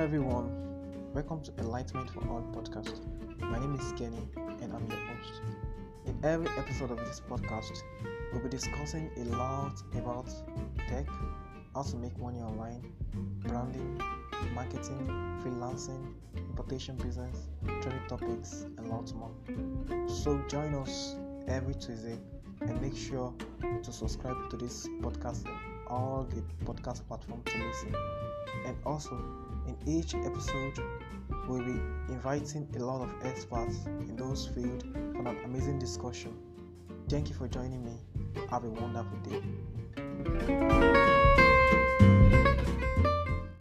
everyone, welcome to Enlightenment for All podcast. My name is Kenny and I'm your host. In every episode of this podcast, we'll be discussing a lot about tech, how to make money online, branding, marketing, freelancing, importation business, training topics, and lots more. So join us every Tuesday and make sure to subscribe to this podcast on all the podcast platforms to listen. And also, each episode, we'll be inviting a lot of experts in those fields for an amazing discussion. Thank you for joining me. Have a wonderful day.